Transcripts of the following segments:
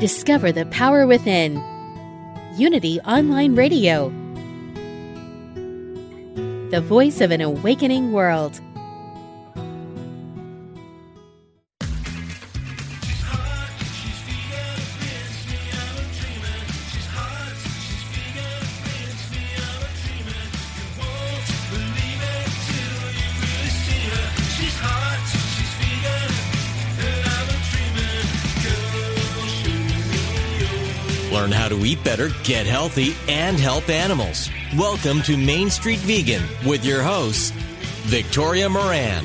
Discover the power within. Unity Online Radio. The voice of an awakening world. Better, get healthy, and help animals. Welcome to Main Street Vegan with your host, Victoria Moran.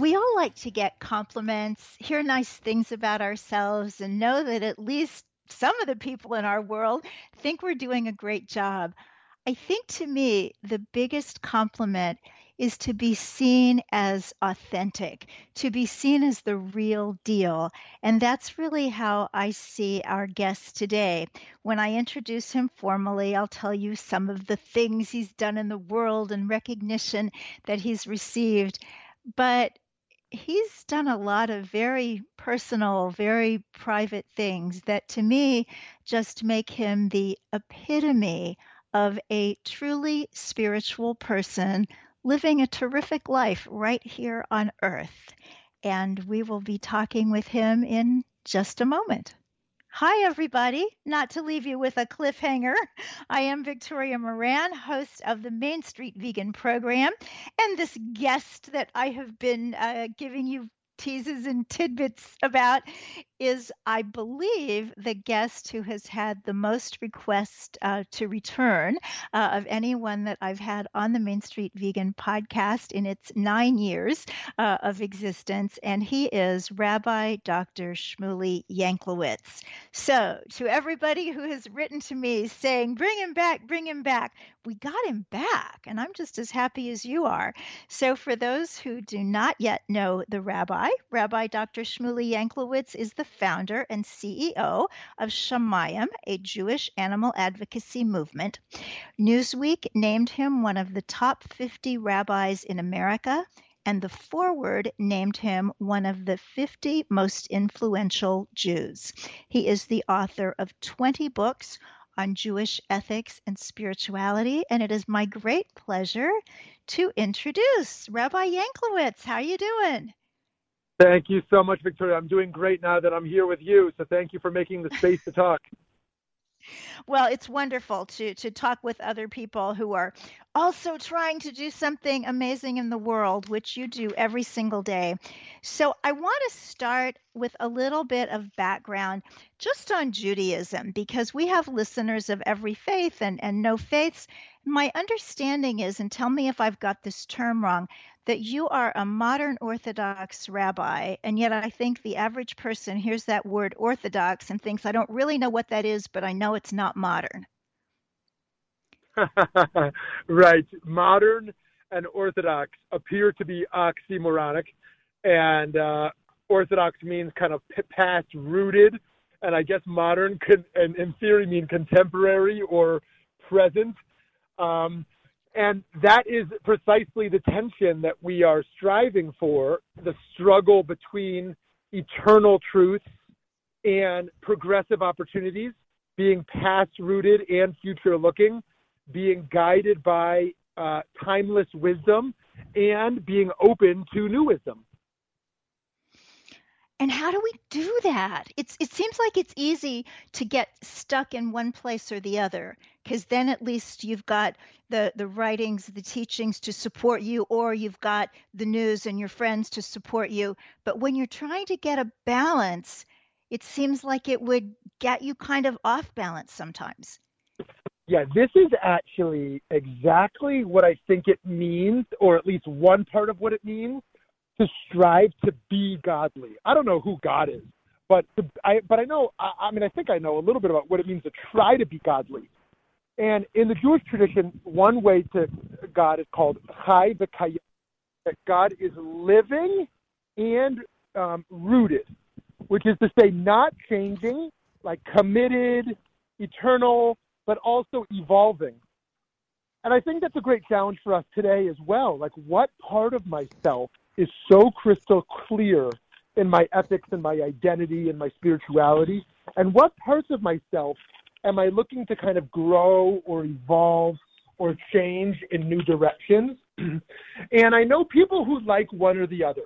We all like to get compliments, hear nice things about ourselves, and know that at least some of the people in our world think we're doing a great job. I think to me, the biggest compliment is to be seen as authentic, to be seen as the real deal. And that's really how I see our guest today. When I introduce him formally, I'll tell you some of the things he's done in the world and recognition that he's received. But he's done a lot of very personal, very private things that to me just make him the epitome of a truly spiritual person living a terrific life right here on earth. And we will be talking with him in just a moment. Hi, everybody. Not to leave you with a cliffhanger, I am Victoria Moran, host of the Main Street Vegan program. And this guest that I have been uh, giving you teases and tidbits about is, I believe, the guest who has had the most requests uh, to return uh, of anyone that I've had on the Main Street Vegan podcast in its nine years uh, of existence. And he is Rabbi Dr. Shmuley Yanklowitz. So, to everybody who has written to me saying, bring him back, bring him back, we got him back. And I'm just as happy as you are. So, for those who do not yet know the rabbi, Rabbi Dr. Shmuley Yanklowitz is the founder and CEO of Shamayim, a Jewish animal advocacy movement. Newsweek named him one of the top 50 rabbis in America, and the Forward named him one of the 50 most influential Jews. He is the author of 20 books on Jewish ethics and spirituality, and it is my great pleasure to introduce Rabbi Yanklowitz. How are you doing? Thank you so much, Victoria. I'm doing great now that I'm here with you. So thank you for making the space to talk. Well, it's wonderful to to talk with other people who are also trying to do something amazing in the world, which you do every single day. So, I want to start with a little bit of background just on Judaism because we have listeners of every faith and and no faiths. My understanding is, and tell me if I've got this term wrong, that you are a modern Orthodox rabbi, and yet I think the average person hears that word Orthodox and thinks, I don't really know what that is, but I know it's not modern. right. Modern and Orthodox appear to be oxymoronic, and uh, Orthodox means kind of past rooted, and I guess modern could, and in theory, mean contemporary or present. Um, and that is precisely the tension that we are striving for the struggle between eternal truths and progressive opportunities, being past rooted and future looking, being guided by uh, timeless wisdom, and being open to new wisdom. And how do we do that? It's, it seems like it's easy to get stuck in one place or the other. Because then at least you've got the the writings, the teachings to support you, or you've got the news and your friends to support you. But when you're trying to get a balance, it seems like it would get you kind of off balance sometimes. Yeah, this is actually exactly what I think it means, or at least one part of what it means to strive to be godly. I don't know who God is, but I but I know I, I mean I think I know a little bit about what it means to try to be godly. And in the Jewish tradition, one way to God is called Chai B'Kayim, that God is living and um, rooted, which is to say not changing, like committed, eternal, but also evolving. And I think that's a great challenge for us today as well. Like, what part of myself is so crystal clear in my ethics and my identity and my spirituality? And what parts of myself am I looking to kind of grow or evolve or change in new directions? and I know people who like one or the other.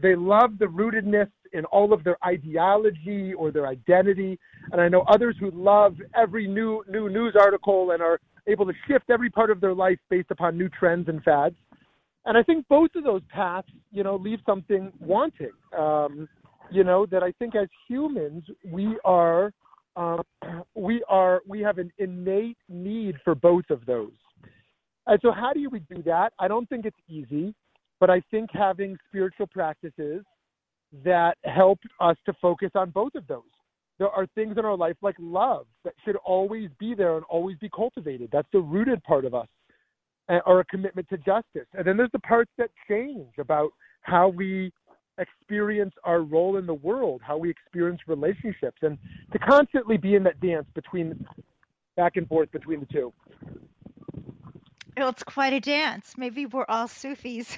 They love the rootedness in all of their ideology or their identity. And I know others who love every new new news article and are able to shift every part of their life based upon new trends and fads. And I think both of those paths, you know, leave something wanting. Um, you know, that I think as humans we are uh, we are we have an innate need for both of those. And so how do we do that? I don't think it's easy, but I think having spiritual practices that help us to focus on both of those. There are things in our life like love that should always be there and always be cultivated. That's the rooted part of us, or a commitment to justice. And then there's the parts that change about how we experience our role in the world, how we experience relationships, and to constantly be in that dance between back and forth between the two. Well, it's quite a dance. Maybe we're all Sufis.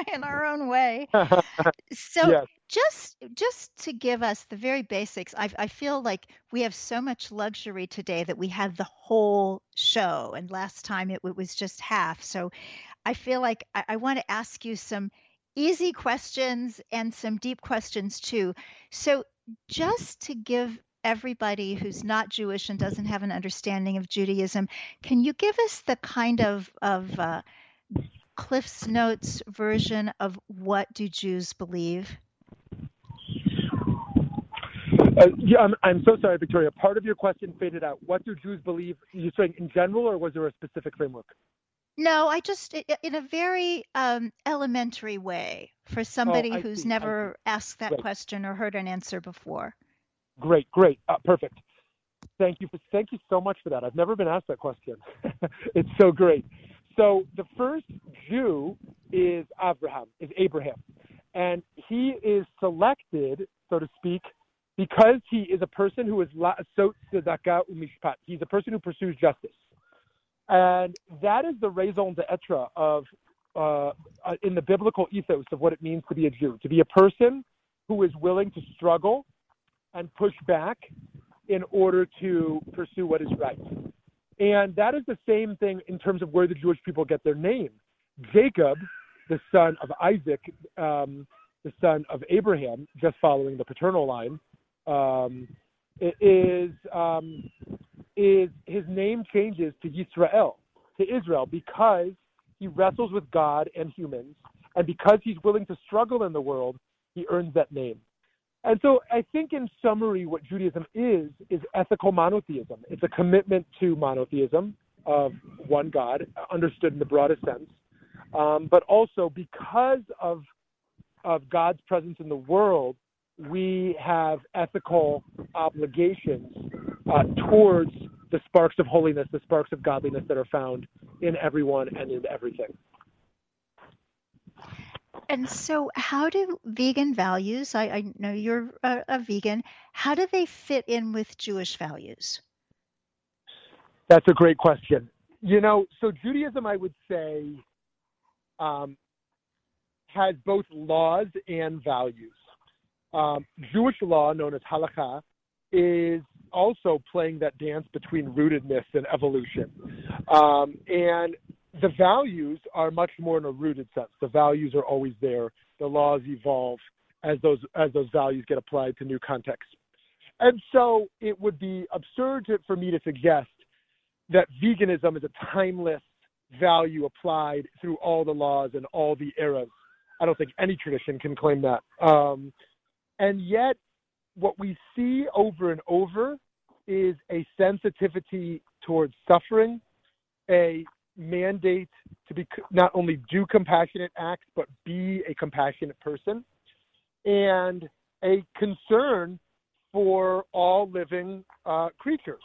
in our own way. so yes. just just to give us the very basics, I, I feel like we have so much luxury today that we have the whole show, and last time it, it was just half. So I feel like I, I want to ask you some easy questions and some deep questions too. So just to give everybody who's not Jewish and doesn't have an understanding of Judaism, can you give us the kind of of uh, Cliff's Notes version of what do Jews believe? Uh, yeah, I'm, I'm so sorry, Victoria. Part of your question faded out. What do Jews believe? You're saying in general, or was there a specific framework? No, I just in a very um, elementary way for somebody oh, who's see. never asked that great. question or heard an answer before. Great, great, uh, perfect. Thank you, for, thank you so much for that. I've never been asked that question. it's so great. So the first Jew is Abraham, is Abraham. And he is selected, so to speak, because he is a person who is la'asot tzedakah umishpat. He's a person who pursues justice. And that is the raison d'etre of, uh, uh, in the biblical ethos of what it means to be a Jew, to be a person who is willing to struggle and push back in order to pursue what is right. And that is the same thing in terms of where the Jewish people get their name. Jacob, the son of Isaac, um, the son of Abraham, just following the paternal line, um, is um, is his name changes to Yisrael, to Israel, because he wrestles with God and humans, and because he's willing to struggle in the world, he earns that name. And so I think in summary, what Judaism is, is ethical monotheism. It's a commitment to monotheism of one God, understood in the broadest sense. Um, but also because of, of God's presence in the world, we have ethical obligations uh, towards the sparks of holiness, the sparks of godliness that are found in everyone and in everything. And so, how do vegan values, I, I know you're a, a, vegan, how do they fit in with Jewish values? That's a great question. You know, so Judaism, I would say, um, has both laws and values. Um, Jewish law, known as halakha, is also playing that dance between rootedness and evolution. Um, and the values are much more in a rooted sense. The values are always there. The laws evolve as those as those values get applied to new contexts. And so it would be absurd to, for me to suggest that veganism is a timeless value applied through all the laws and all the eras. I don't think any tradition can claim that. Um, and yet, what we see over and over is a sensitivity towards suffering, a mandate to be not only do compassionate acts but be a compassionate person, and a concern for all living uh, creatures.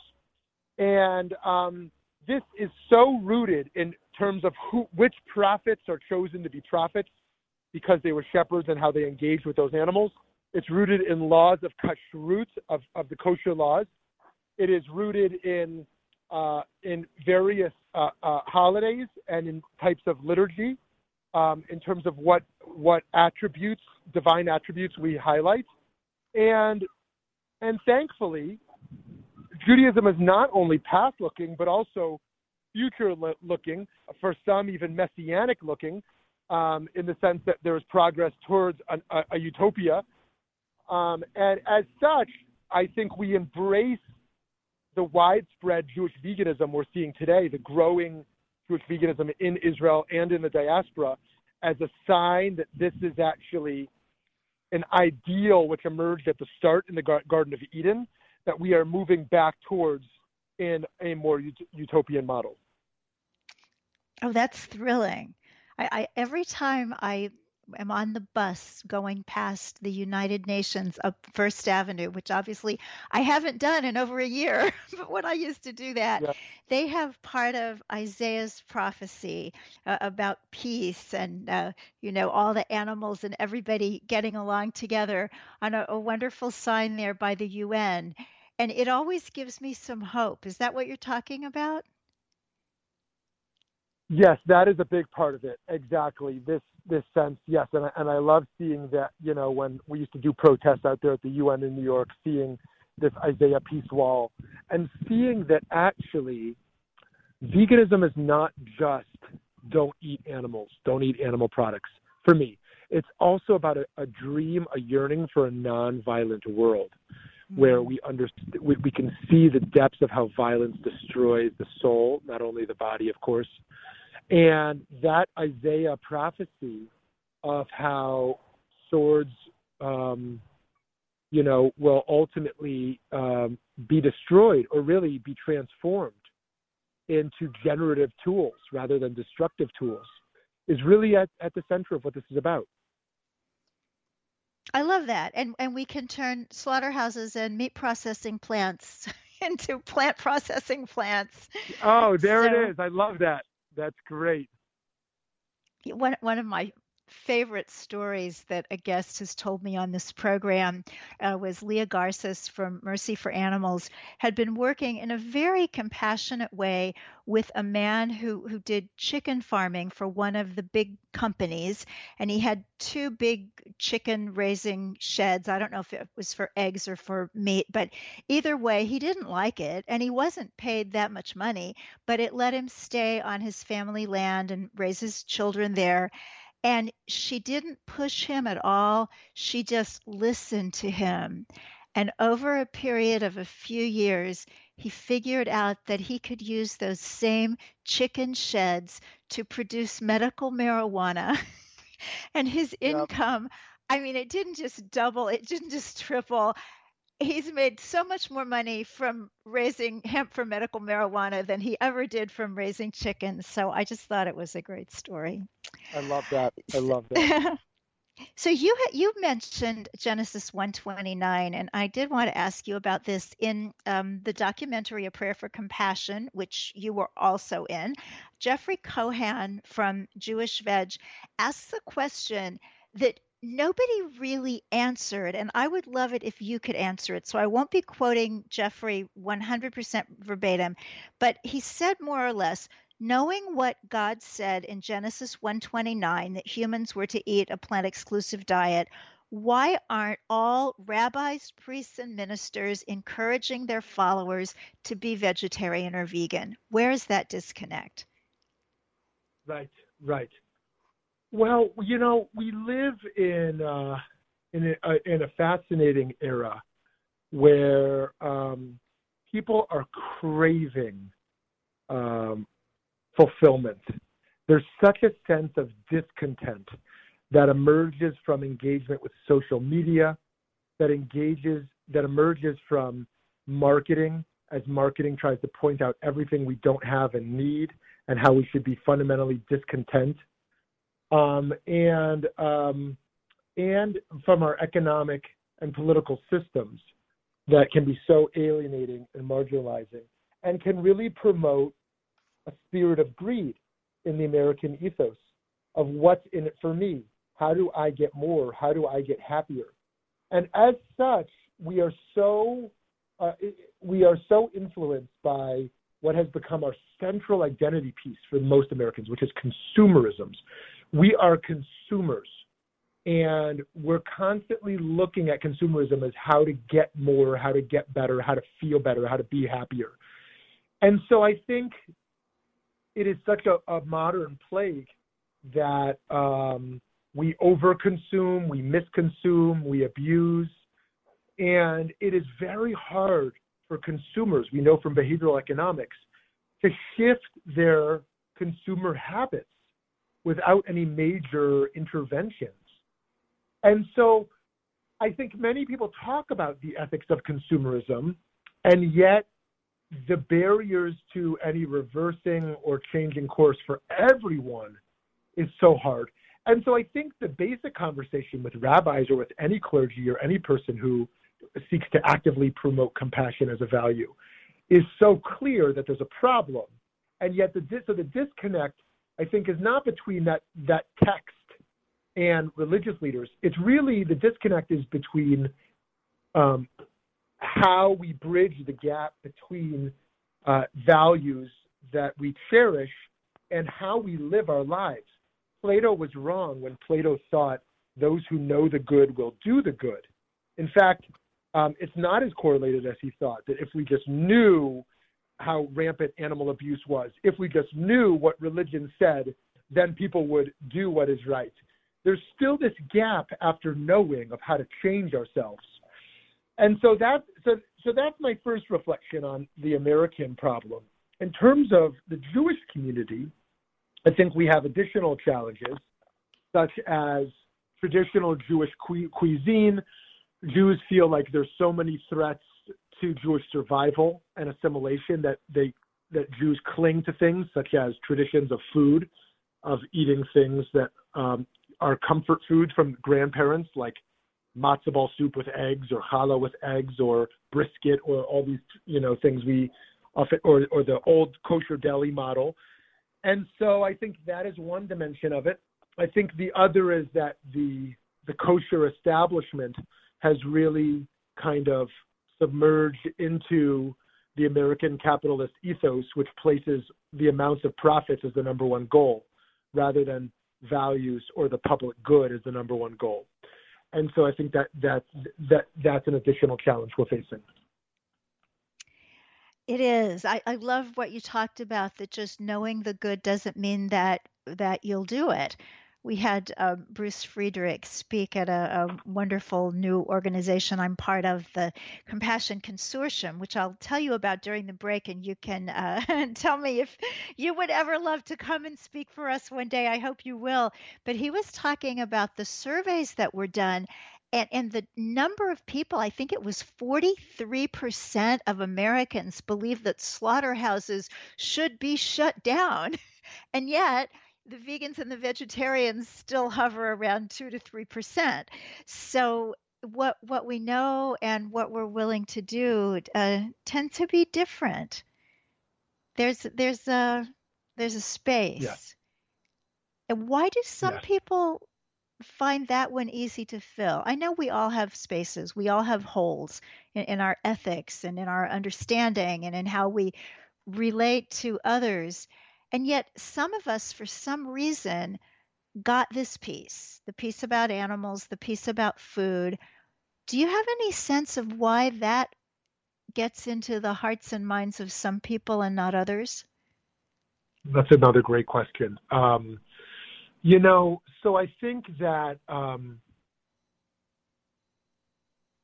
And um, this is so rooted in terms of who, which prophets are chosen to be prophets because they were shepherds and how they engaged with those animals. It's rooted in laws of kashrut, of, of the kosher laws. It is rooted in uh, in various uh, uh, holidays and in types of liturgy, um, in terms of what what attributes, divine attributes, we highlight, and and thankfully, Judaism is not only past looking, but also future looking, for some even messianic looking, um, in the sense that there is progress towards an, a, a, utopia. Um, and as such, I think we embrace the widespread Jewish veganism we're seeing today, the growing Jewish veganism in Israel and in the diaspora, as a sign that this is actually an ideal which emerged at the start in the Garden of Eden that we are moving back towards in a more ut- utopian model. Oh, that's thrilling. I, I, every time I am on the bus going past the United Nations up First Avenue, which obviously I haven't done in over a year, but when I used to do that, yeah. they have part of Isaiah's prophecy uh, about peace and, uh, you know, all the animals and everybody getting along together on a, a wonderful sign there by the UN. And it always gives me some hope. Is that what you're talking about? Yes, that is a big part of it. Exactly. This this sense, yes, and I, and I love seeing that. You know, when we used to do protests out there at the UN in New York, seeing this Isaiah peace wall, and seeing that actually, veganism is not just don't eat animals, don't eat animal products. For me, it's also about a, a dream, a yearning for a non-violent world where mm-hmm. we understand we, we can see the depths of how violence destroys the soul, not only the body, of course, and that Isaiah prophecy of how swords, um, you know, will ultimately um, be destroyed or really be transformed into generative tools rather than destructive tools is really at, at the center of what this is about. I love that. And and we can turn slaughterhouses and meat processing plants into plant processing plants. Oh, there so, it is. I love that. That's great. One one of my favorite stories that a guest has told me on this program uh, was Leah Garces from Mercy for Animals had been working in a very compassionate way with a man who who did chicken farming for one of the big companies and he had two big chicken raising sheds. I don't know if it was for eggs or for meat but either way he didn't like it and he wasn't paid that much money but it let him stay on his family land and raise his children there and she didn't push him at all. She just listened to him. And over a period of a few years, he figured out that he could use those same chicken sheds to produce medical marijuana. and his income. I mean, it didn't just double, it didn't just triple he's made so much more money from raising hemp for medical marijuana than he ever did from raising chickens. So I just thought it was a great story. I love that. I love that. so you you mentioned Genesis 129, and I did want to ask you about this in um, the documentary A Prayer for Compassion, which you were also in. Jeffrey Cohan from Jewish Veg asks the question that nobody really answered, and I would love it if you could answer it. So I won't be quoting Jeffrey 100% verbatim, but he said more or less, knowing what God said in Genesis 129 that humans were to eat a plant exclusive diet, why aren't all rabbis, priests, and ministers encouraging their followers to be vegetarian or vegan? Where is that disconnect? Right, right. Well, you know, we live in uh, in a, in a fascinating era where um, people are craving um, fulfillment. There's such a sense of discontent that emerges from engagement with social media, that engages, that emerges from marketing as marketing tries to point out everything we don't have and need and how we should be fundamentally discontent. Um, and um, and from our economic and political systems that can be so alienating and marginalizing and can really promote a spirit of greed in the American ethos of what's in it for me. How do I get more? How do I get happier? And as such, we are so uh, we are so influenced by what has become our central identity piece for most Americans, which is consumerisms. We are consumers, and we're constantly looking at consumerism as how to get more, how to get better, how to feel better, how to be happier. And so I think it is such a, a modern plague that um, we overconsume, we misconsume, we abuse, and it is very hard for consumers, we know from behavioral economics, to shift their consumer habits without any major interventions. And so I think many people talk about the ethics of consumerism, and yet the barriers to any reversing or changing course for everyone is so hard. And so I think the basic conversation with rabbis or with any clergy or any person who seeks to actively promote compassion as a value is so clear that there's a problem. And yet the so the disconnect I think is not between that that text and religious leaders. It's really the disconnect is between um, how we bridge the gap between uh, values that we cherish and how we live our lives. Plato was wrong when Plato thought those who know the good will do the good. In fact, um, it's not as correlated as he thought. That if we just knew how rampant animal abuse was, if we just knew what religion said, then people would do what is right. There's still this gap after knowing of how to change ourselves. And so that so so that's my first reflection on the American problem. In terms of the Jewish community, I think we have additional challenges, such as traditional Jewish cu- cuisine, Jews feel like there's so many threats to Jewish survival and assimilation that they that Jews cling to things such as traditions of food, of eating things that um, are comfort food from grandparents, like matzo ball soup with eggs, or challah with eggs, or brisket, or all these you know things we often, or or the old kosher deli model. And so I think that is one dimension of it. I think the other is that the the kosher establishment has really kind of submerged into the American capitalist ethos, which places the amounts of profits as the number one goal, rather than values or the public good as the number one goal. And so I think that that that that's an additional challenge we're facing. It is. I, I love what you talked about that just knowing the good doesn't mean that that you'll do it we had uh, Bruce Friedrich speak at a, a, wonderful new organization I'm part of, the Compassion Consortium, which I'll tell you about during the break, and you can uh, tell me if you would ever love to come and speak for us one day. I hope you will. But he was talking about the surveys that were done. And, and the number of people, I think it was 43% of Americans believe that slaughterhouses should be shut down. And yet, the vegans and the vegetarians still hover around two to three percent. So what what we know and what we're willing to do uh, tend to be different. There's there's a there's a space. Yeah. And why do some yeah. people find that one easy to fill? I know we all have spaces. We all have holes in, in our ethics and in our understanding and in how we relate to others. And yet, some of us, for some reason, got this piece the piece about animals, the piece about food. Do you have any sense of why that gets into the hearts and minds of some people and not others? That's another great question. Um, you know, so I think that um,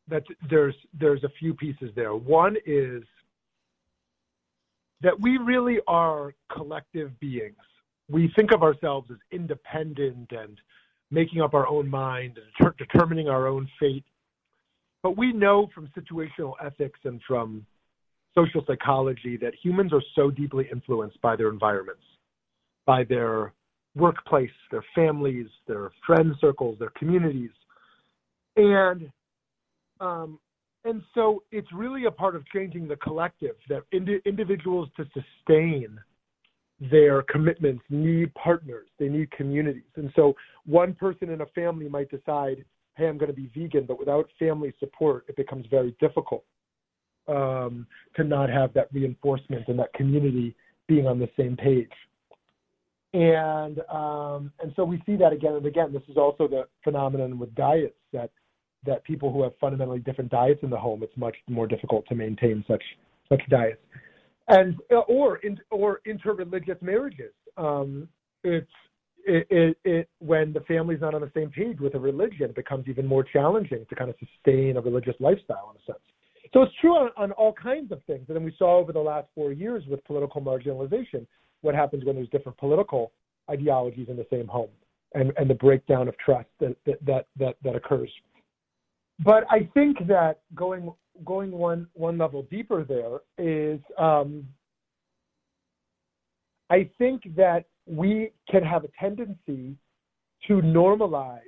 that there's there's a few pieces there. One is that we really are collective beings. We think of ourselves as independent and making up our own mind and determining our own fate. But we know from situational ethics and from social psychology that humans are so deeply influenced by their environments, by their workplace, their families, their friend circles, their communities. And um, and so it's really a part of changing the collective that indi- individuals to sustain their commitments need partners, they need communities. And so one person in a family might decide, hey, I'm going to be vegan, but without family support, it becomes very difficult um, to not have that reinforcement and that community being on the same page. And um, and so we see that again and again. This is also the phenomenon with diets that that people who have fundamentally different diets in the home, it's much more difficult to maintain such such diets, and uh, or in, or interreligious marriages. Um, it's it, it, it, when the family's not on the same page with a religion, it becomes even more challenging to kind of sustain a religious lifestyle in a sense. So it's true on, on all kinds of things. And then we saw over the last four years with political marginalization what happens when there's different political ideologies in the same home and, and the breakdown of trust that, that, that, that occurs but I think that going going one one level deeper there is um, I think that we can have a tendency to normalize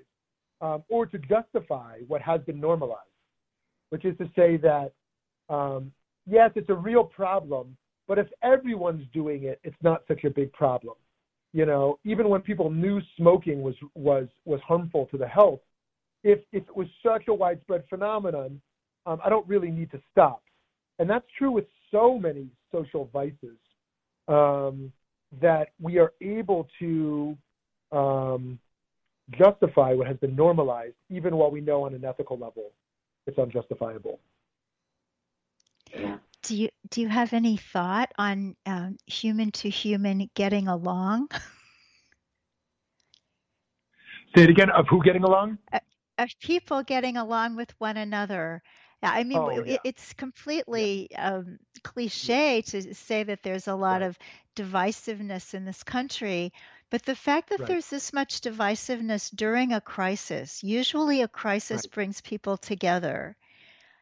um, or to justify what has been normalized, which is to say that um, yes, it's a real problem, but if everyone's doing it, it's not such a big problem. You know, even when people knew smoking was was was harmful to the health, if if it was such a widespread phenomenon, um, I don't really need to stop. And that's true with so many social vices um, that we are able to um, justify what has been normalized, even while we know on an ethical level it's unjustifiable. Do you do you have any thought on um, human to human getting along? Say it again. Of who getting along? Uh, of people getting along with one another. I mean, Oh, yeah. it's completely um, cliche to say that there's a lot Right. of divisiveness in this country, but the fact that Right. there's this much divisiveness during a crisis, usually a crisis Right. brings people together.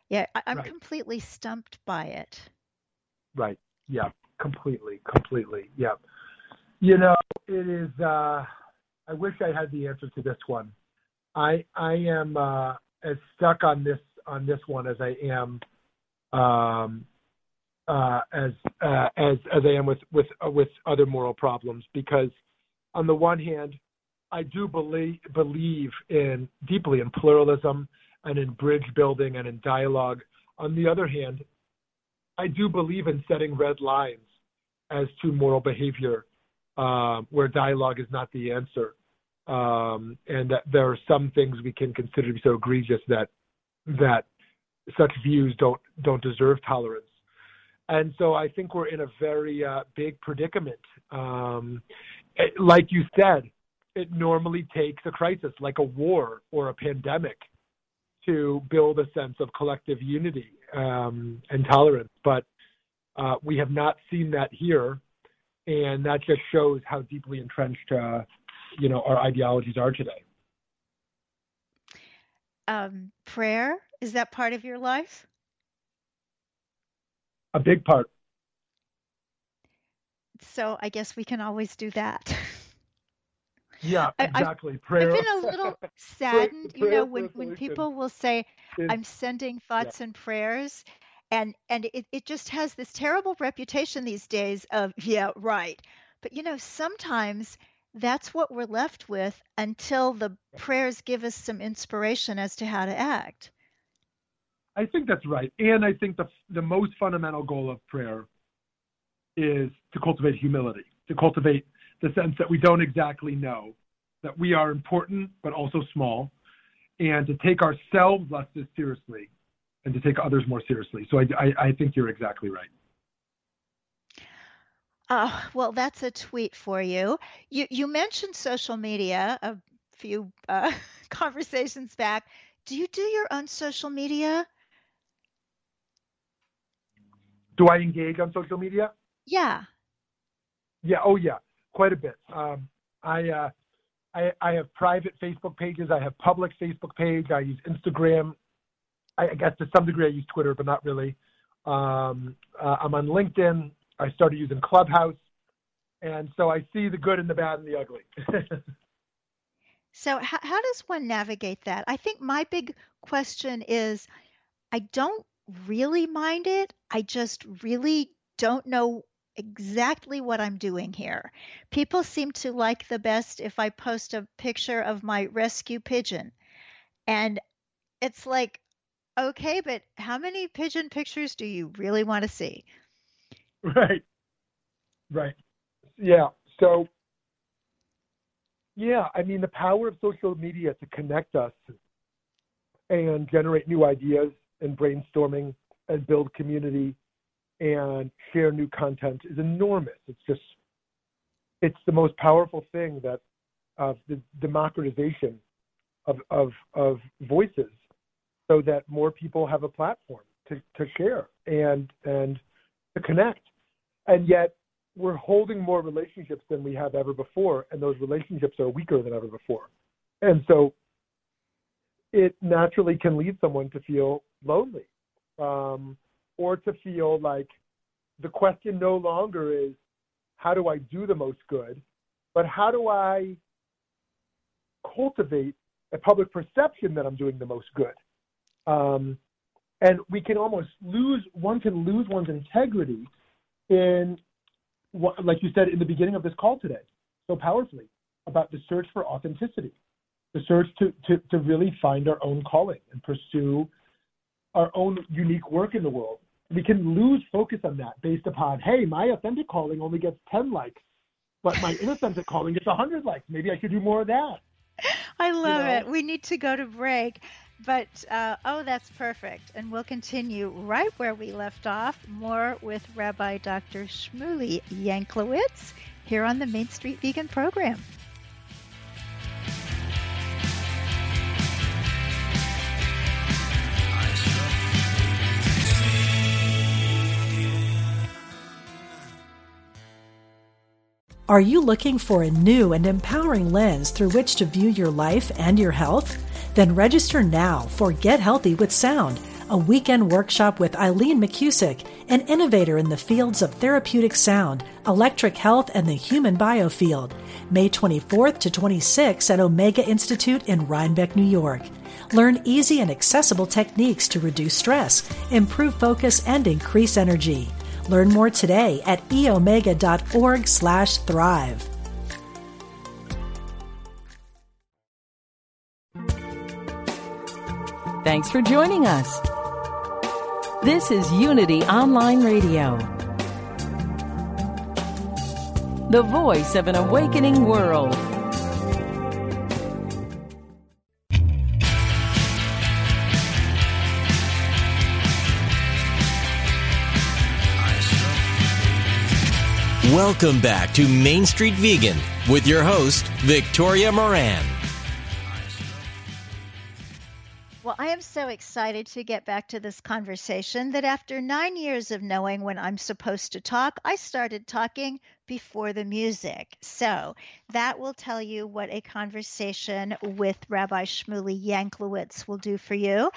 Yeah, I, I'm Right. completely stumped by it. Right. Yeah. Completely. Completely. Yeah. You know, it is. Uh, I wish I had the answer to this one. I I am uh, as stuck on this on this one as I am um, uh, as uh, as as I am with with uh, with other moral problems because on the one hand, I do believe believe in deeply in pluralism and in bridge building and in dialogue. On the other hand, I do believe in setting red lines as to moral behavior um, where dialogue is not the answer um, and that there are some things we can consider to be so egregious that that such views don't don't deserve tolerance. And so I think we're in a very uh, big predicament. Um, it- like you said, it normally takes a crisis, like a war or a pandemic, to build a sense of collective unity um, and tolerance. But uh, we have not seen that here, and that just shows how deeply entrenched uh, you know our ideologies are today. Um, prayer, is that part of your life? A big part. So I guess we can always do that. Yeah, I- exactly. Prayer. I've been a little saddened, you know, when, when people will say, I'm sending thoughts and prayers. And and it, it just has this terrible reputation these days of, yeah, right. But you know, sometimes that's what we're left with until the prayers give us some inspiration as to how to act. I think that's right, and I think the the most fundamental goal of prayer is to cultivate humility, to cultivate the sense that we don't exactly know, that we are important but also small, and to take ourselves less seriously, and to take others more seriously. So I I, I think you're exactly right. Uh, well, that's a tweet for you. You you mentioned social media a few uh, conversations back. Do you do your own social media? Do I engage on social media? Yeah. Yeah. Oh, yeah. Quite a bit. Um, I, uh, I, I have private Facebook pages. I have public Facebook page. I use Instagram. I, I guess to some degree I use Twitter, but not really. Um, uh, I'm on LinkedIn. I started using Clubhouse, and so I see the good and the bad and the ugly. so how, how does one navigate that? I think my big question is, I don't really mind it. I just really don't know exactly what I'm doing here. People seem to like the best if I post a picture of my rescue pigeon. And it's like, okay, but how many pigeon pictures do you really want to see? Right. Right. Yeah. So, yeah, I mean, the power of social media to connect us and generate new ideas and brainstorming and build community and share new content is enormous. It's just, it's the most powerful thing that of the democratization of, of, of voices so that more people have a platform to, to share and, and to connect. And yet we're holding more relationships than we have ever before, and those relationships are weaker than ever before. And so it naturally can lead someone to feel lonely um, or to feel like the question no longer is how do I do the most good, but how do I cultivate a public perception that I'm doing the most good. Um, and we can almost lose, one can lose one's integrity in, what, like you said in the beginning of this call today, so powerfully, about the search for authenticity, the search to, to, to really find our own calling and pursue our own unique work in the world. We can lose focus on that based upon, hey, my authentic calling only gets 10 likes, but my inauthentic calling gets 100 likes. Maybe I should do more of that. I love you know? it. We need to go to break. But uh, oh, that's perfect. And we'll continue right where we left off, more with Rabbi Dr. Shmuley Yanklowitz here on the Main Street Vegan program. Are you looking for a new and empowering lens through which to view your life and your health? Then register now for Get Healthy with Sound, a weekend workshop with Eileen McCusick, an innovator in the fields of therapeutic sound, electric health, and the human biofield. May 24th to 26th at Omega Institute in Rhinebeck, New York. Learn easy and accessible techniques to reduce stress, improve focus, and increase energy. Learn more today at eomega.org Thanks for joining us. This is Unity Online Radio, the voice of an awakening world. Welcome back to Main Street Vegan with your host, Victoria Moran. I am so excited to get back to this conversation that after nine years of knowing when I'm supposed to talk, I started talking before the music. So that will tell you what a conversation with Rabbi Shmuley Yanklowitz will do for you.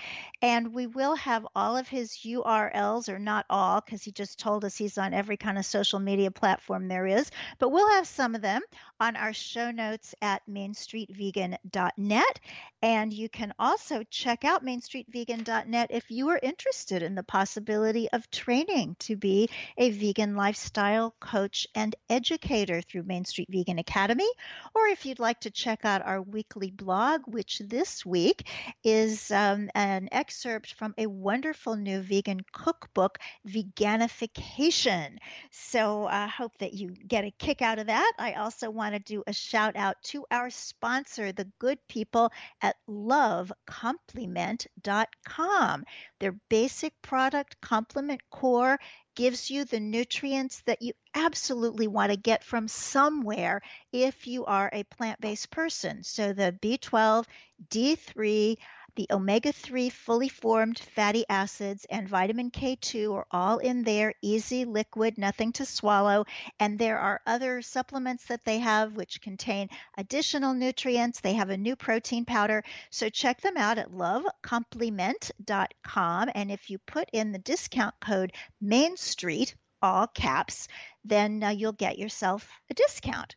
And we will have all of his URLs, or not all, because he just told us he's on every kind of social media platform there is, but we'll have some of them on our show notes at mainstreetvegan.net. And you can also check out mainstreetvegan.net if you are interested in the possibility of training to be a vegan lifestyle coach and educator through Main Street Vegan Academy, or if you'd like to check out our weekly blog, which this week is um, an excerpt from a wonderful new vegan cookbook, Veganification. So I uh, hope that you get a kick out of that. I also want to do a shout out to our sponsor, the good people at lovecomplement.com. Their basic product complement core gives you the nutrients that you absolutely want to get from somewhere if you are a plant based person. So the B12, D3, The omega 3 fully formed fatty acids and vitamin K2 are all in there, easy, liquid, nothing to swallow. And there are other supplements that they have which contain additional nutrients. They have a new protein powder. So check them out at lovecomplement.com. And if you put in the discount code Main Street, all caps, then uh, you'll get yourself a discount.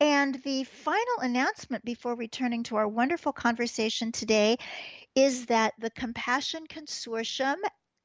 And the final announcement before returning to our wonderful conversation today is that the Compassion Consortium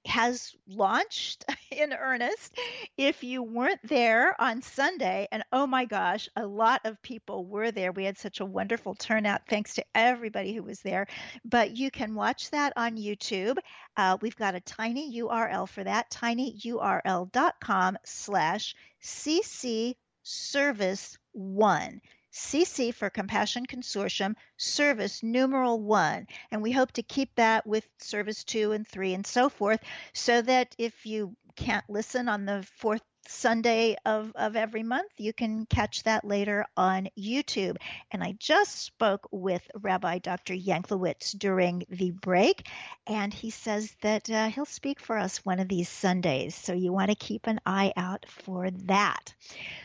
has launched in earnest. If you weren't there on Sunday, and oh my gosh, a lot of people were there. We had such a wonderful turnout. Thanks to everybody who was there. But you can watch that on YouTube. Uh, we've got a tiny URL for that, tinyurl.com slash cc service one. CC for Compassion Consortium, service numeral one. And we hope to keep that with service two and three and so forth, so that if you can't listen on the fourth Sunday of, of every month. You can catch that later on YouTube. And I just spoke with Rabbi Dr. Yanklowitz during the break, and he says that uh, he'll speak for us one of these Sundays. So you want to keep an eye out for that.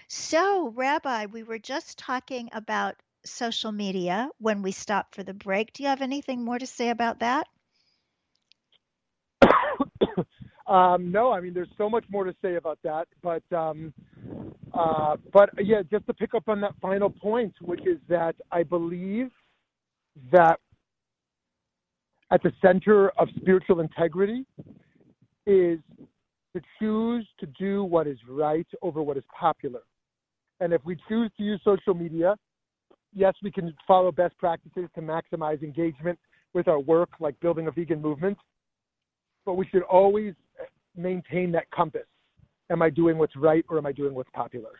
So, Rabbi, we were just talking about social media when we stopped for the break. Do you have anything more to say about that? Um, no, I mean, there's so much more to say about that, but um, uh, but yeah, just to pick up on that final point, which is that I believe that at the center of spiritual integrity is to choose to do what is right over what is popular. And if we choose to use social media, yes, we can follow best practices to maximize engagement with our work, like building a vegan movement. But we should always maintain that compass. Am I doing what's right or am I doing what's popular?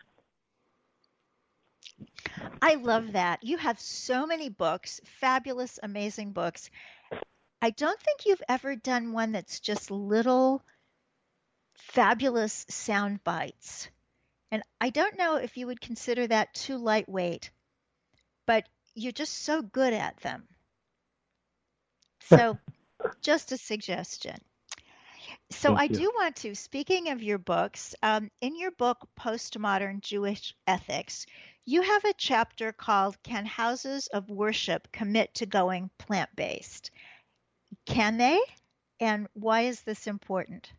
I love that. You have so many books, fabulous, amazing books. I don't think you've ever done one that's just little fabulous sound bites. And I don't know if you would consider that too lightweight, but you're just so good at them. So, just a suggestion. So, Thank I you. do want to, speaking of your books, um, in your book, Postmodern Jewish Ethics, you have a chapter called Can Houses of Worship Commit to Going Plant Based? Can they? And why is this important?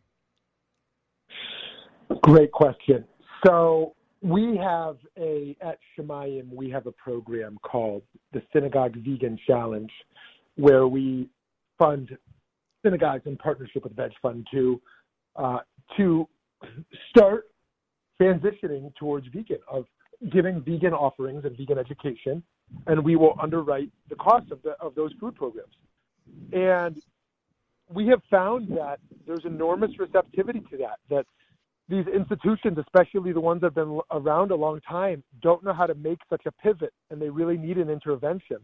Great question. So we have a at Shamayim we have a program called the Synagogue Vegan Challenge, where we fund synagogues in partnership with Veg Fund to uh, to start transitioning towards vegan of giving vegan offerings and vegan education, and we will underwrite the cost of the, of those food programs. And we have found that there's enormous receptivity to that. That these institutions, especially the ones that have been around a long time, don't know how to make such a pivot, and they really need an intervention.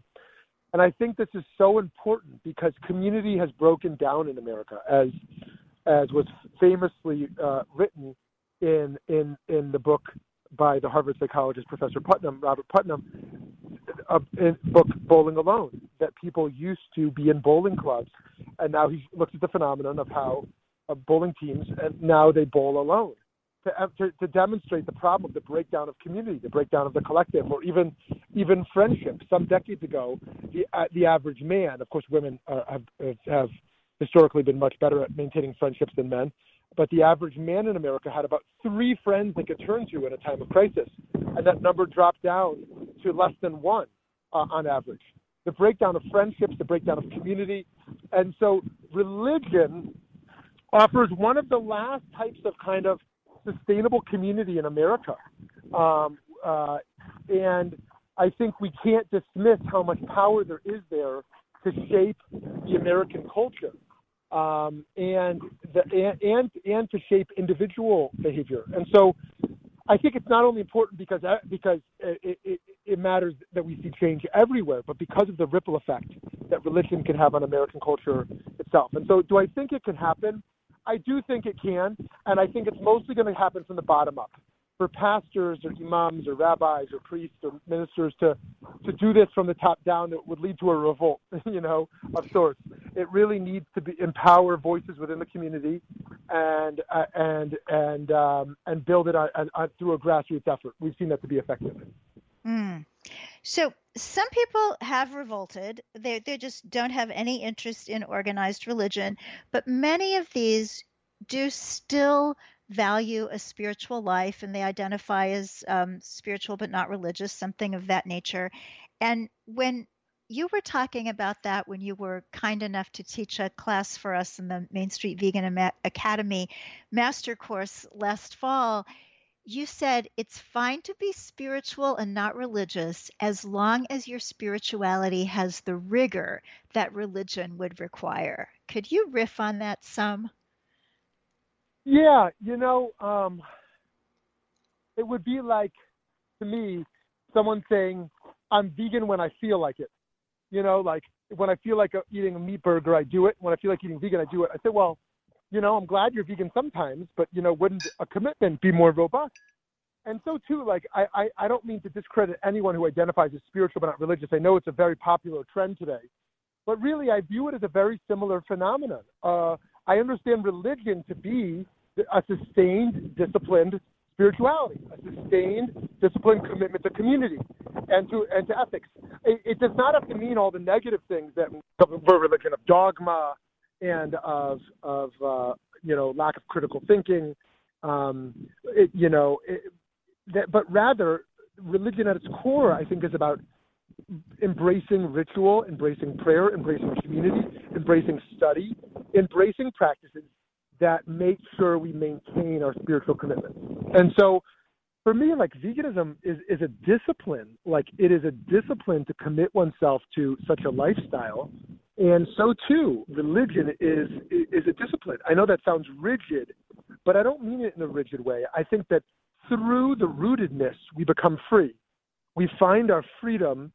And I think this is so important because community has broken down in America, as as was famously uh, written in in in the book by the Harvard psychologist Professor Putnam, Robert Putnam, a, book Bowling Alone, that people used to be in bowling clubs, and now he looks at the phenomenon of how uh, bowling teams and now they bowl alone. To, to, to demonstrate the problem, the breakdown of community, the breakdown of the collective, or even even friendship. Some decades ago, the uh, the average man, of course, women are, have have historically been much better at maintaining friendships than men, but the average man in America had about three friends they could turn to in a time of crisis, and that number dropped down to less than one uh, on average. The breakdown of friendships, the breakdown of community, and so religion offers one of the last types of kind of sustainable community in America. Um, uh, and I think we can't dismiss how much power there is there to shape the American culture um, and, the, and, and, and to shape individual behavior. And so I think it's not only important because, uh, because it, it, it matters that we see change everywhere, but because of the ripple effect that religion can have on American culture itself. And so, do I think it can happen? I do think it can, and I think it's mostly going to happen from the bottom up. For pastors or imams or rabbis or priests or ministers to to do this from the top down, it would lead to a revolt, you know, of sorts. it really needs to be empower voices within the community and uh, and and um, and build it on, on, through a grassroots effort. We've seen that to be effective. Mm. So some people have revolted. They they just don't have any interest in organized religion, but many of these do still value a spiritual life and they identify as um, spiritual but not religious, something of that nature. And when you were talking about that when you were kind enough to teach a class for us in the Main Street Vegan Academy master course last fall. You said it's fine to be spiritual and not religious as long as your spirituality has the rigor that religion would require. Could you riff on that some? Yeah, you know, um, it would be like to me someone saying, I'm vegan when I feel like it. You know, like when I feel like eating a meat burger, I do it. When I feel like eating vegan, I do it. I say, well, you know, I'm glad you're vegan sometimes, but you know, wouldn't a commitment be more robust? And so too, like I, I, I don't mean to discredit anyone who identifies as spiritual but not religious. I know it's a very popular trend today, but really I view it as a very similar phenomenon. Uh, I understand religion to be a sustained, disciplined spirituality, a sustained, disciplined commitment to community and to and to ethics. It, it does not have to mean all the negative things that for religion of dogma and of of uh, you know lack of critical thinking. Um, it, you know, it, that, but rather religion at its core, I think, is about embracing ritual, embracing prayer, embracing community, embracing study, embracing practices that make sure we maintain our spiritual commitments. And so for me, like veganism is, is a discipline. Like it is a discipline to commit oneself to such a lifestyle. And so too, religion is is a discipline. I know that sounds rigid, but I don't mean it in a rigid way. I think that through the rootedness, we become free. We find our freedom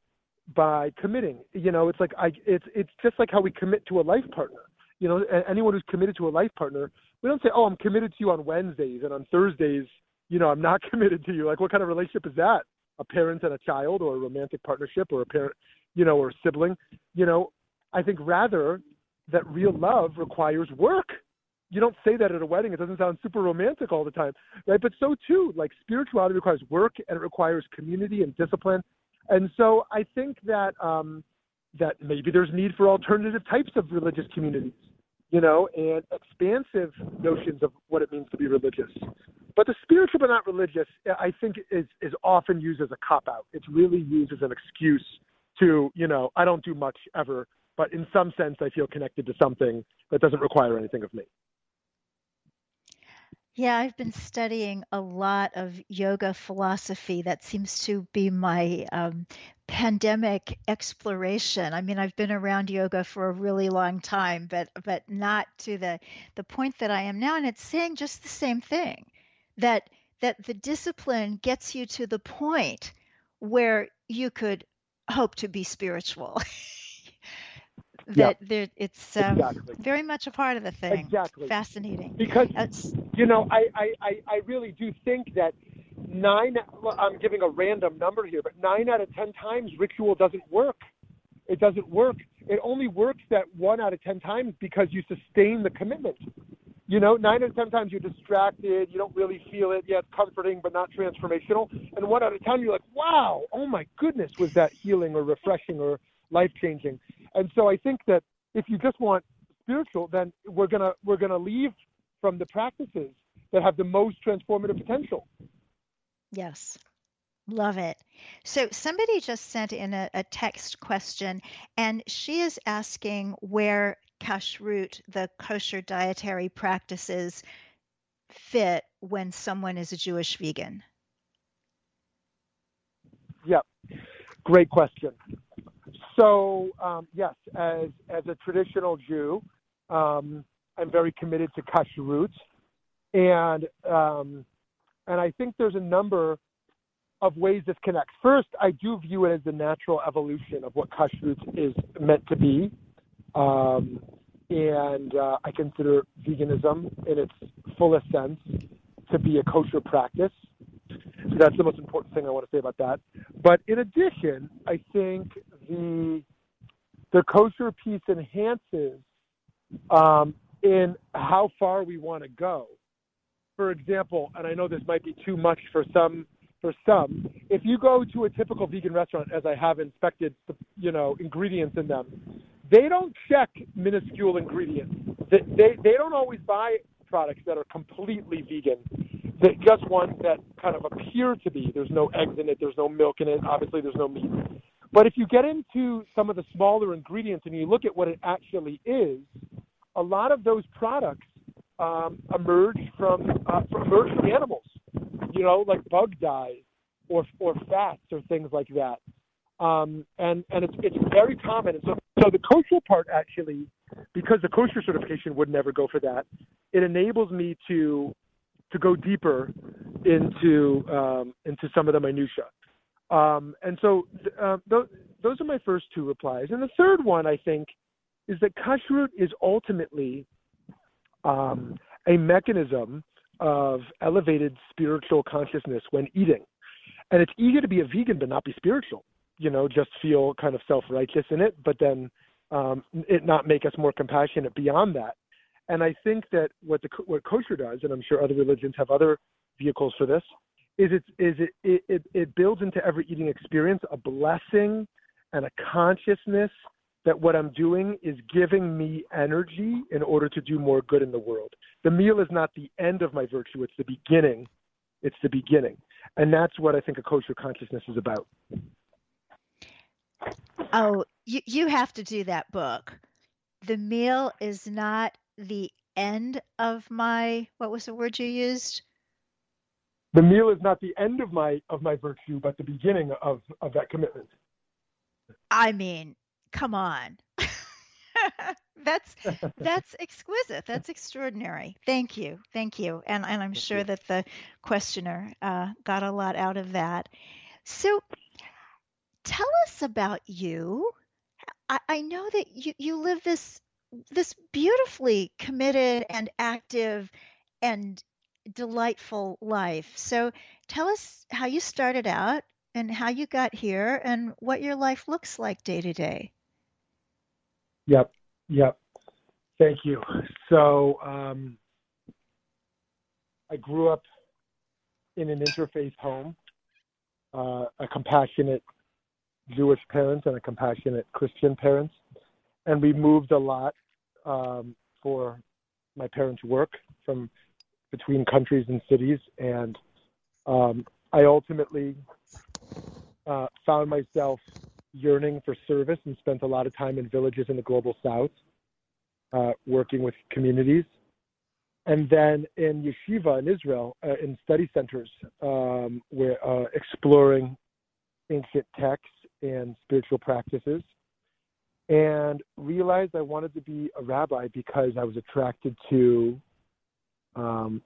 by committing. You know, it's like I it's it's just like how we commit to a life partner you know, anyone who's committed to a life partner, we don't say, "Oh, I'm committed to you on Wednesdays and on Thursdays, you know, I'm not committed to you." Like, what kind of relationship is that? A parent and a child, or a romantic partnership, or a parent, you know, or a sibling. You know, I think rather that real love requires work. You don't say that at a wedding. It doesn't sound super romantic all the time, right? But so too, like spirituality requires work and it requires community and discipline. And so I think that um, that maybe there's need for alternative types of religious communities you know, and expansive notions of what it means to be religious. But the spiritual but not religious, I think, is is often used as a cop out. It's really used as an excuse to, you know, I don't do much ever, but in some sense, I feel connected to something that doesn't require anything of me. Yeah, I've been studying a lot of yoga philosophy. That seems to be my um, pandemic exploration. I mean, I've been around yoga for a really long time, but but not to the the point that I am now. And it's saying just the same thing that that the discipline gets you to the point where you could hope to be spiritual. that there, it's um, exactly. very much a part of the thing. Exactly. Fascinating. Because That's, you know, I, I, I really do think that nine. I'm giving a random number here, but nine out of ten times ritual doesn't work. It doesn't work. It only works that one out of ten times because you sustain the commitment. You know, nine out of ten times you're distracted, you don't really feel it. Yeah, it's comforting, but not transformational. And one out of ten, you're like, wow, oh my goodness, was that healing or refreshing or life changing? And so I think that if you just want spiritual, then we're gonna we're gonna leave from the practices that have the most transformative potential. Yes. Love it. So somebody just sent in a, a, text question, and she is asking where kashrut, the kosher dietary practices, fit when someone is a Jewish vegan. Yep, great question. So um, yes, as as a traditional Jew, um, I'm very committed to kashrut, and um, and I think there's a number of ways this connects. First, I do view it as the natural evolution of what kashrut is meant to be, um, and uh, I consider veganism in its fullest sense to be a kosher practice. So that's the most important thing I want to say about that. But in addition, I think the the kosher piece enhances um, in how far we want to go. For example, and I know this might be too much for some for some, if you go to a typical vegan restaurant, as I have inspected, the, you know, ingredients in them, they don't check minuscule ingredients. They, they, they don't always buy products that are completely vegan. They, just ones that kind of appear to be. There's no eggs in it. There's no milk in it. Obviously, there's no meat. But if you get into some of the smaller ingredients and you look at what it actually is, a lot of those products um, emerge from uh, emerge from animals you know, like bug dyes or or fats or things like that. Um, and and it's it's very common. And so so the kosher part actually, because the kosher certification would never go for that, it enables me to to go deeper into um, into some of the minutia. Um, and so uh, th- those are my first two replies. And the third one, I think, is that kashrut is ultimately um, a mechanism of elevated spiritual consciousness when eating. And it's easy to be a vegan but not be spiritual, you know, just feel kind of self righteous in it, but then um, it not make us more compassionate beyond that. And I think that what the what kosher does, and I'm sure other religions have other vehicles for this, is it is it it, it, builds into every eating experience a blessing and a consciousness that what I'm doing is giving me energy in order to do more good in the world. The meal is not the end of my virtue, it's the beginning. It's the beginning. And that's what I think a kosher consciousness is about. Oh, you, you have to do that book. The meal is not the end of my what was the word you used? The meal is not the end of my of my virtue, but the beginning of, of that commitment. I mean, come on. that's that's exquisite. That's extraordinary. Thank you, thank you, and and I'm thank sure you. that the questioner uh, got a lot out of that. So, tell us about you. I, I know that you you live this this beautifully committed and active and delightful life. So, tell us how you started out and how you got here and what your life looks like day to day. Yep. Yep. Thank you. So um, I grew up in an interfaith home, uh, a compassionate Jewish parents and a compassionate Christian parents, and we moved a lot um, for my parents' work from between countries and cities, and um, I ultimately uh, found myself yearning for service and spent a lot of time in villages in the global south, uh, working with communities. And then in yeshiva in Israel, uh, in study centers, um, we're uh, exploring ancient texts and spiritual practices. And realized I wanted to be a rabbi because I was attracted to, um,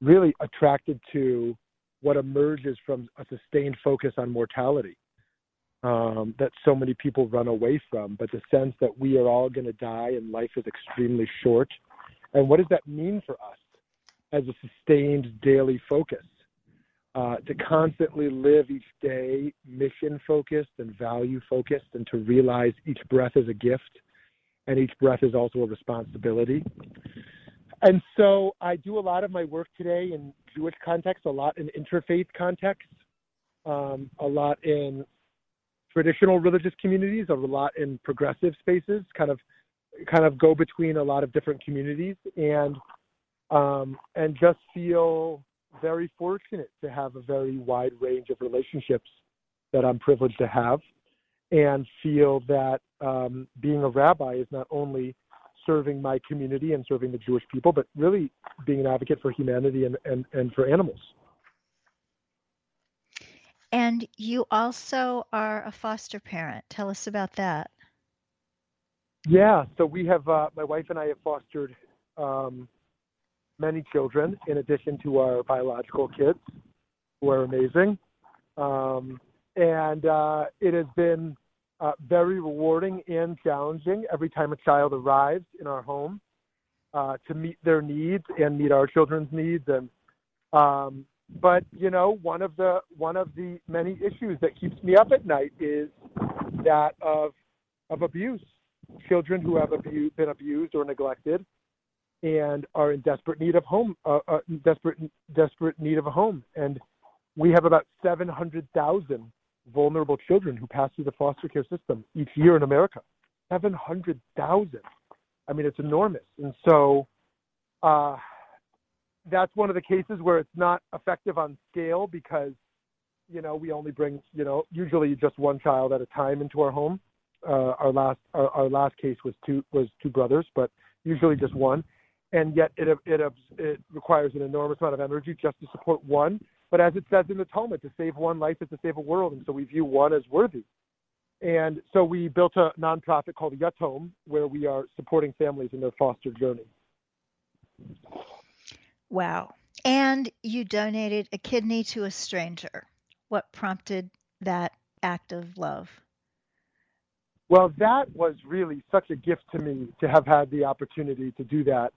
really attracted to what emerges from a sustained focus on mortality um, that so many people run away from, but the sense that we are all going to die and life is extremely short. And what does that mean for us as a sustained daily focus? Uh, to constantly live each day mission focused and value focused, and to realize each breath is a gift and each breath is also a responsibility. And so I do a lot of my work today in Jewish context, a lot in interfaith context, um, a lot in traditional religious communities, a lot in progressive spaces, kind of kind of go between a lot of different communities and um, and just feel very fortunate to have a very wide range of relationships that I'm privileged to have and feel that um, being a rabbi is not only serving my community and serving the Jewish people, but really being an advocate for humanity and, and, and for animals. And you also are a foster parent. Tell us about that. Yeah, so we have, uh, my wife and I have fostered um, many children in addition to our biological kids, who are amazing. Um, and uh, it has been uh, very rewarding and challenging every time a child arrives in our home uh, to meet their needs and meet our children's needs. And um, but you know, one of the one of the many issues that keeps me up at night is that of of abuse children who have abu- been abused or neglected and are in desperate need of home, uh, uh, desperate desperate need of a home. And we have about 700,000 vulnerable children who pass through the foster care system each year in America. 700,000. I mean, it's enormous. And so uh, that's one of the cases where it's not effective on scale because, you know, we only bring, you know, usually just one child at a time into our home. Uh, our last our, our last case was two was two brothers, but usually just one. And yet it, it it requires an enormous amount of energy just to support one. But as it says in the Talmud, to save one life is to save a world, and so we view one as worthy. And so we built a nonprofit called Yatom, where we are supporting families in their foster journey. Wow. And you donated a kidney to a stranger. What prompted that act of love? Well, that was really such a gift to me to have had the opportunity to do that.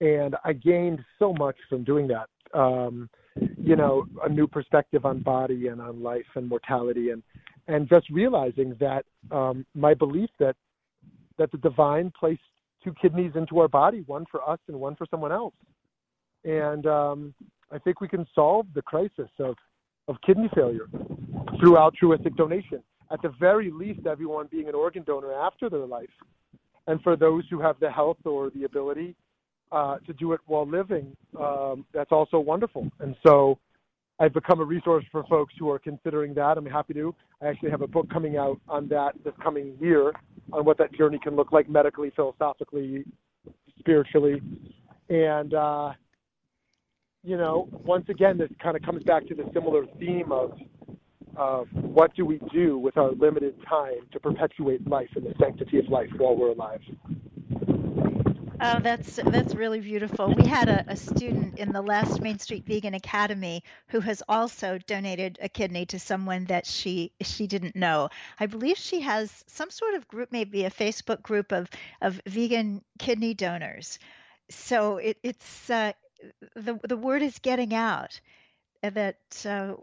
And I gained so much from doing that. Um, you know, a new perspective on body and on life and mortality and and just realizing that um, my belief that that the divine placed two kidneys into our body, one for us and one for someone else. And um, I think we can solve the crisis of, of kidney failure through altruistic donation. At the very least, everyone being an organ donor after their life. And for those who have the health or the ability uh, to do it while living, um, that's also wonderful. And so I've become a resource for folks who are considering that. I'm happy to. I actually have a book coming out on that this coming year on what that journey can look like medically, philosophically, spiritually. And, uh, you know, once again, this kind of comes back to the similar theme of, of what do we do with our limited time to perpetuate life and the sanctity of life while we're alive. Oh, that's that's really beautiful. We had a, a student in the last Main Street Vegan Academy who has also donated a kidney to someone that she she didn't know. I believe she has some sort of group, maybe a Facebook group of of vegan kidney donors. So it, it's uh, the the word is getting out that uh,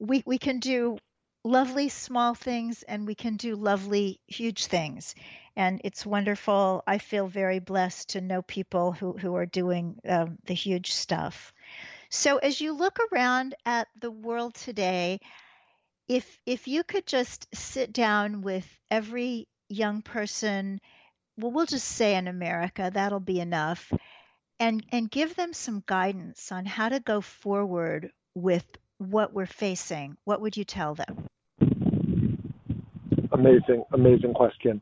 we we can do lovely small things and we can do lovely huge things and it's wonderful. I feel very blessed to know people who, who are doing um, the huge stuff. So, as you look around at the world today, if if you could just sit down with every young person, well, we'll just say in America, that'll be enough, and and give them some guidance on how to go forward with what we're facing, what would you tell them? Amazing, amazing question.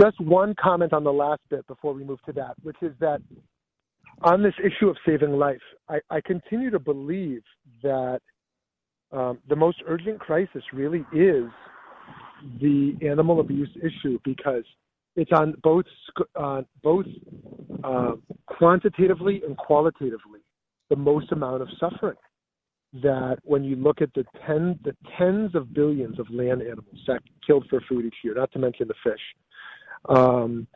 Just one comment on the last bit before we move to that, which is that on this issue of saving life, I, I continue to believe that um, the most urgent crisis really is the animal abuse issue because it's on both uh, both uh, quantitatively and qualitatively the most amount of suffering that when you look at the the tens of billions of land animals that killed for food each year, not to mention the fish, um,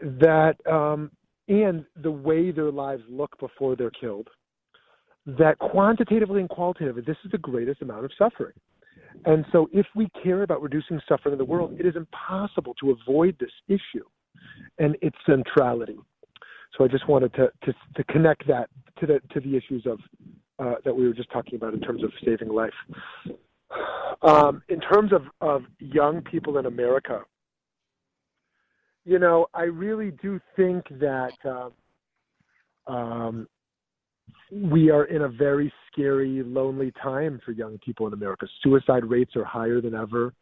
that um, and the way their lives look before they're killed, that quantitatively and qualitatively, this is the greatest amount of suffering. And so, if we care about reducing suffering in the world, it is impossible to avoid this issue and its centrality. So, I just wanted to to, to connect that to the to the issues of uh, that we were just talking about in terms of saving life. Um, in terms of, of young people in America, you know, I really do think that uh, um, we are in a very scary, lonely time for young people in America. Suicide rates are higher than ever.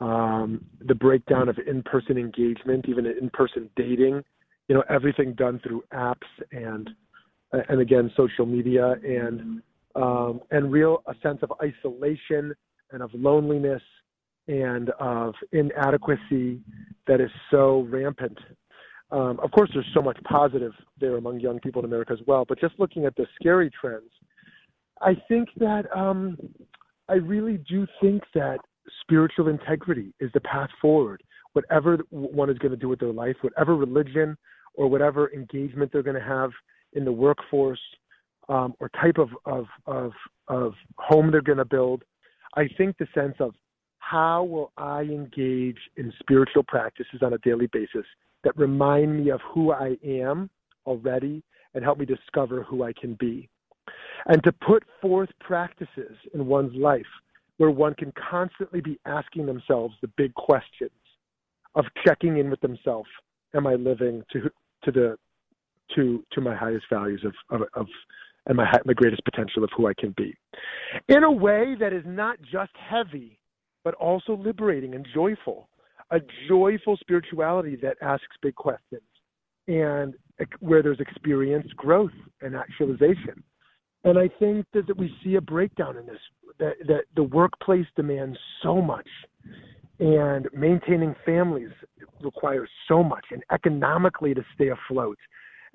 Um, the breakdown of in-person engagement, even in-person dating, you know, everything done through apps and and again social media and um, and real a sense of isolation and of loneliness and of inadequacy that is so rampant. Um, of course, there's so much positive there among young people in America as well. But just looking at the scary trends, I think that um, I really do think that spiritual integrity is the path forward. Whatever one is going to do with their life, whatever religion or whatever engagement they're going to have in the workforce um, or type of, of, of, of home they're going to build. I think the sense of how will I engage in spiritual practices on a daily basis that remind me of who I am already and help me discover who I can be? And to put forth practices in one's life where one can constantly be asking themselves the big questions of checking in with themselves. Am I living to to the to to my highest values of of, of and my my greatest potential of who I can be, in a way that is not just heavy, but also liberating and joyful. A joyful spirituality that asks big questions, and where there's experience, growth and actualization. And I think that, that we see a breakdown in this. That that the workplace demands so much and maintaining families requires so much and economically to stay afloat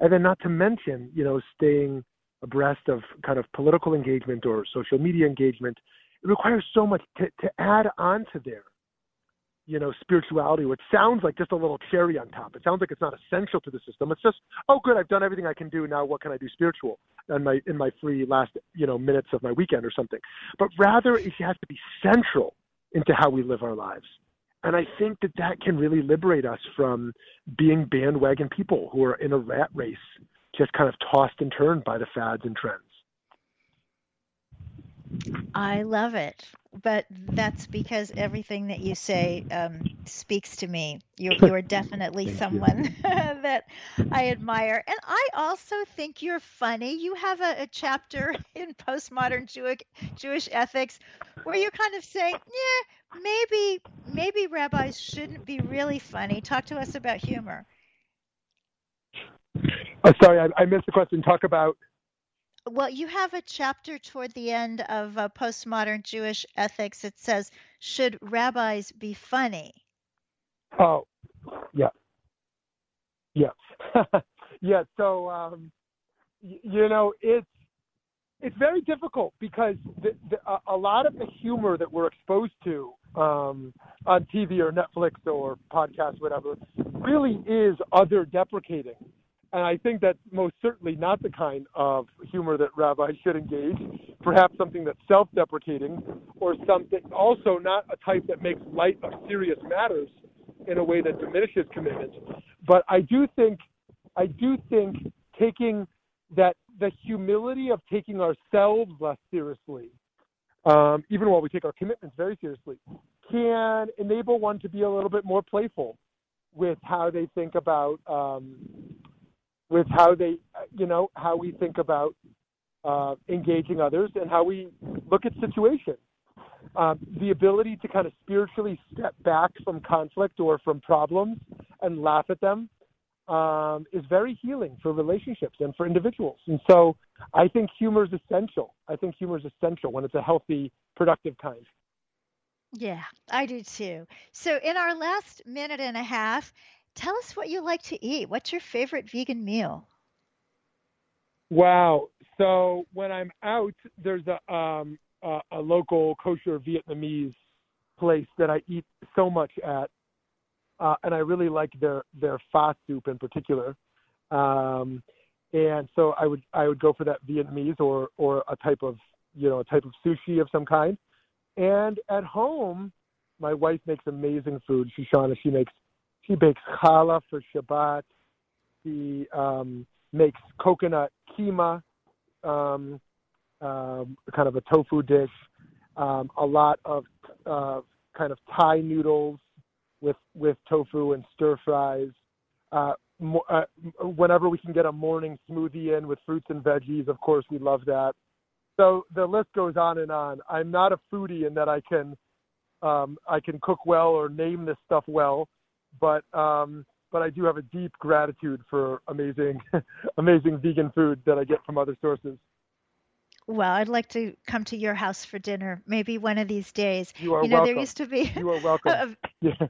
and then not to mention you know staying abreast of kind of political engagement or social media engagement it requires so much to, to add on to there you know spirituality which sounds like just a little cherry on top. It sounds like it's not essential to the system. It's just oh good i've done everything i can do. Now what can i do spiritual in my in my free last you know minutes of my weekend or something? But rather it has to be central into how we live our lives. And I think that that can really liberate us from being bandwagon people who are in a rat race, just kind of tossed and turned by the fads and trends. I love it. But that's because everything that you say um, speaks to me. You, you are definitely someone you. that I admire. And I also think you're funny. You have a, a chapter in postmodern Jewish, Jewish ethics where you're kind of saying, yeah, maybe maybe rabbis shouldn't be really funny. Talk to us about humor. Oh, sorry, I, I missed the question. Talk about well, you have a chapter toward the end of uh, postmodern Jewish ethics. It says, "Should rabbis be funny?" Oh, yeah, yes, yeah. So, um, y- you know, it's it's very difficult because the, the, a lot of the humor that we're exposed to um, on TV or Netflix or podcast, whatever, really is other deprecating. And I think that's most certainly not the kind of humor that rabbis should engage. Perhaps something that's self deprecating or something also not a type that makes light of serious matters in a way that diminishes commitment. But I do think I do think taking that the humility of taking ourselves less seriously, um, even while we take our commitments very seriously, can enable one to be a little bit more playful with how they think about um, with how they, you know, how we think about uh, engaging others and how we look at situations. Um, the ability to kind of spiritually step back from conflict or from problems and laugh at them um, is very healing for relationships and for individuals. And so I think humor is essential. I think humor is essential when it's a healthy, productive kind. Yeah, I do too. So, in our last minute and a half, Tell us what you like to eat. What's your favorite vegan meal? Wow. So when I'm out, there's a um, a, a local kosher Vietnamese place that I eat so much at, uh, and I really like their their pho soup in particular. Um, and so I would I would go for that Vietnamese or or a type of you know a type of sushi of some kind. And at home, my wife makes amazing food. Shoshana, she makes she bakes challah for Shabbat. She um, makes coconut keema, um, um, kind of a tofu dish. Um, a lot of uh, kind of Thai noodles with with tofu and stir fries. Uh, mo- uh, whenever we can get a morning smoothie in with fruits and veggies, of course we love that. So the list goes on and on. I'm not a foodie in that I can um, I can cook well or name this stuff well, but um, but I do have a deep gratitude for amazing amazing vegan food that I get from other sources. Well, I'd like to come to your house for dinner, maybe one of these days. You are you know, welcome. there used to be you are welcome. A, yeah.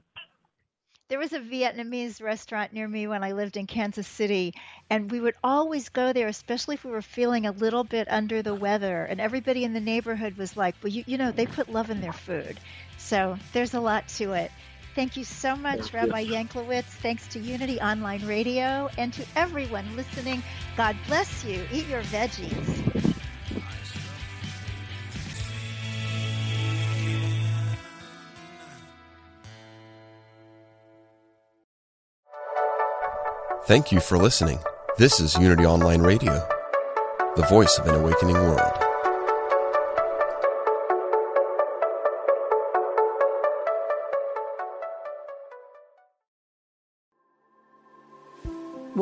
There was a Vietnamese restaurant near me when I lived in Kansas City, and we would always go there, especially if we were feeling a little bit under the weather. And everybody in the neighborhood was like, "Well, you, you know, they put love in their food." So there's a lot to it. Thank you so much, Thank Rabbi you. Yanklowitz. Thanks to Unity Online Radio and to everyone listening. God bless you. Eat your veggies. Thank you for listening. This is Unity Online Radio, the voice of an awakening world.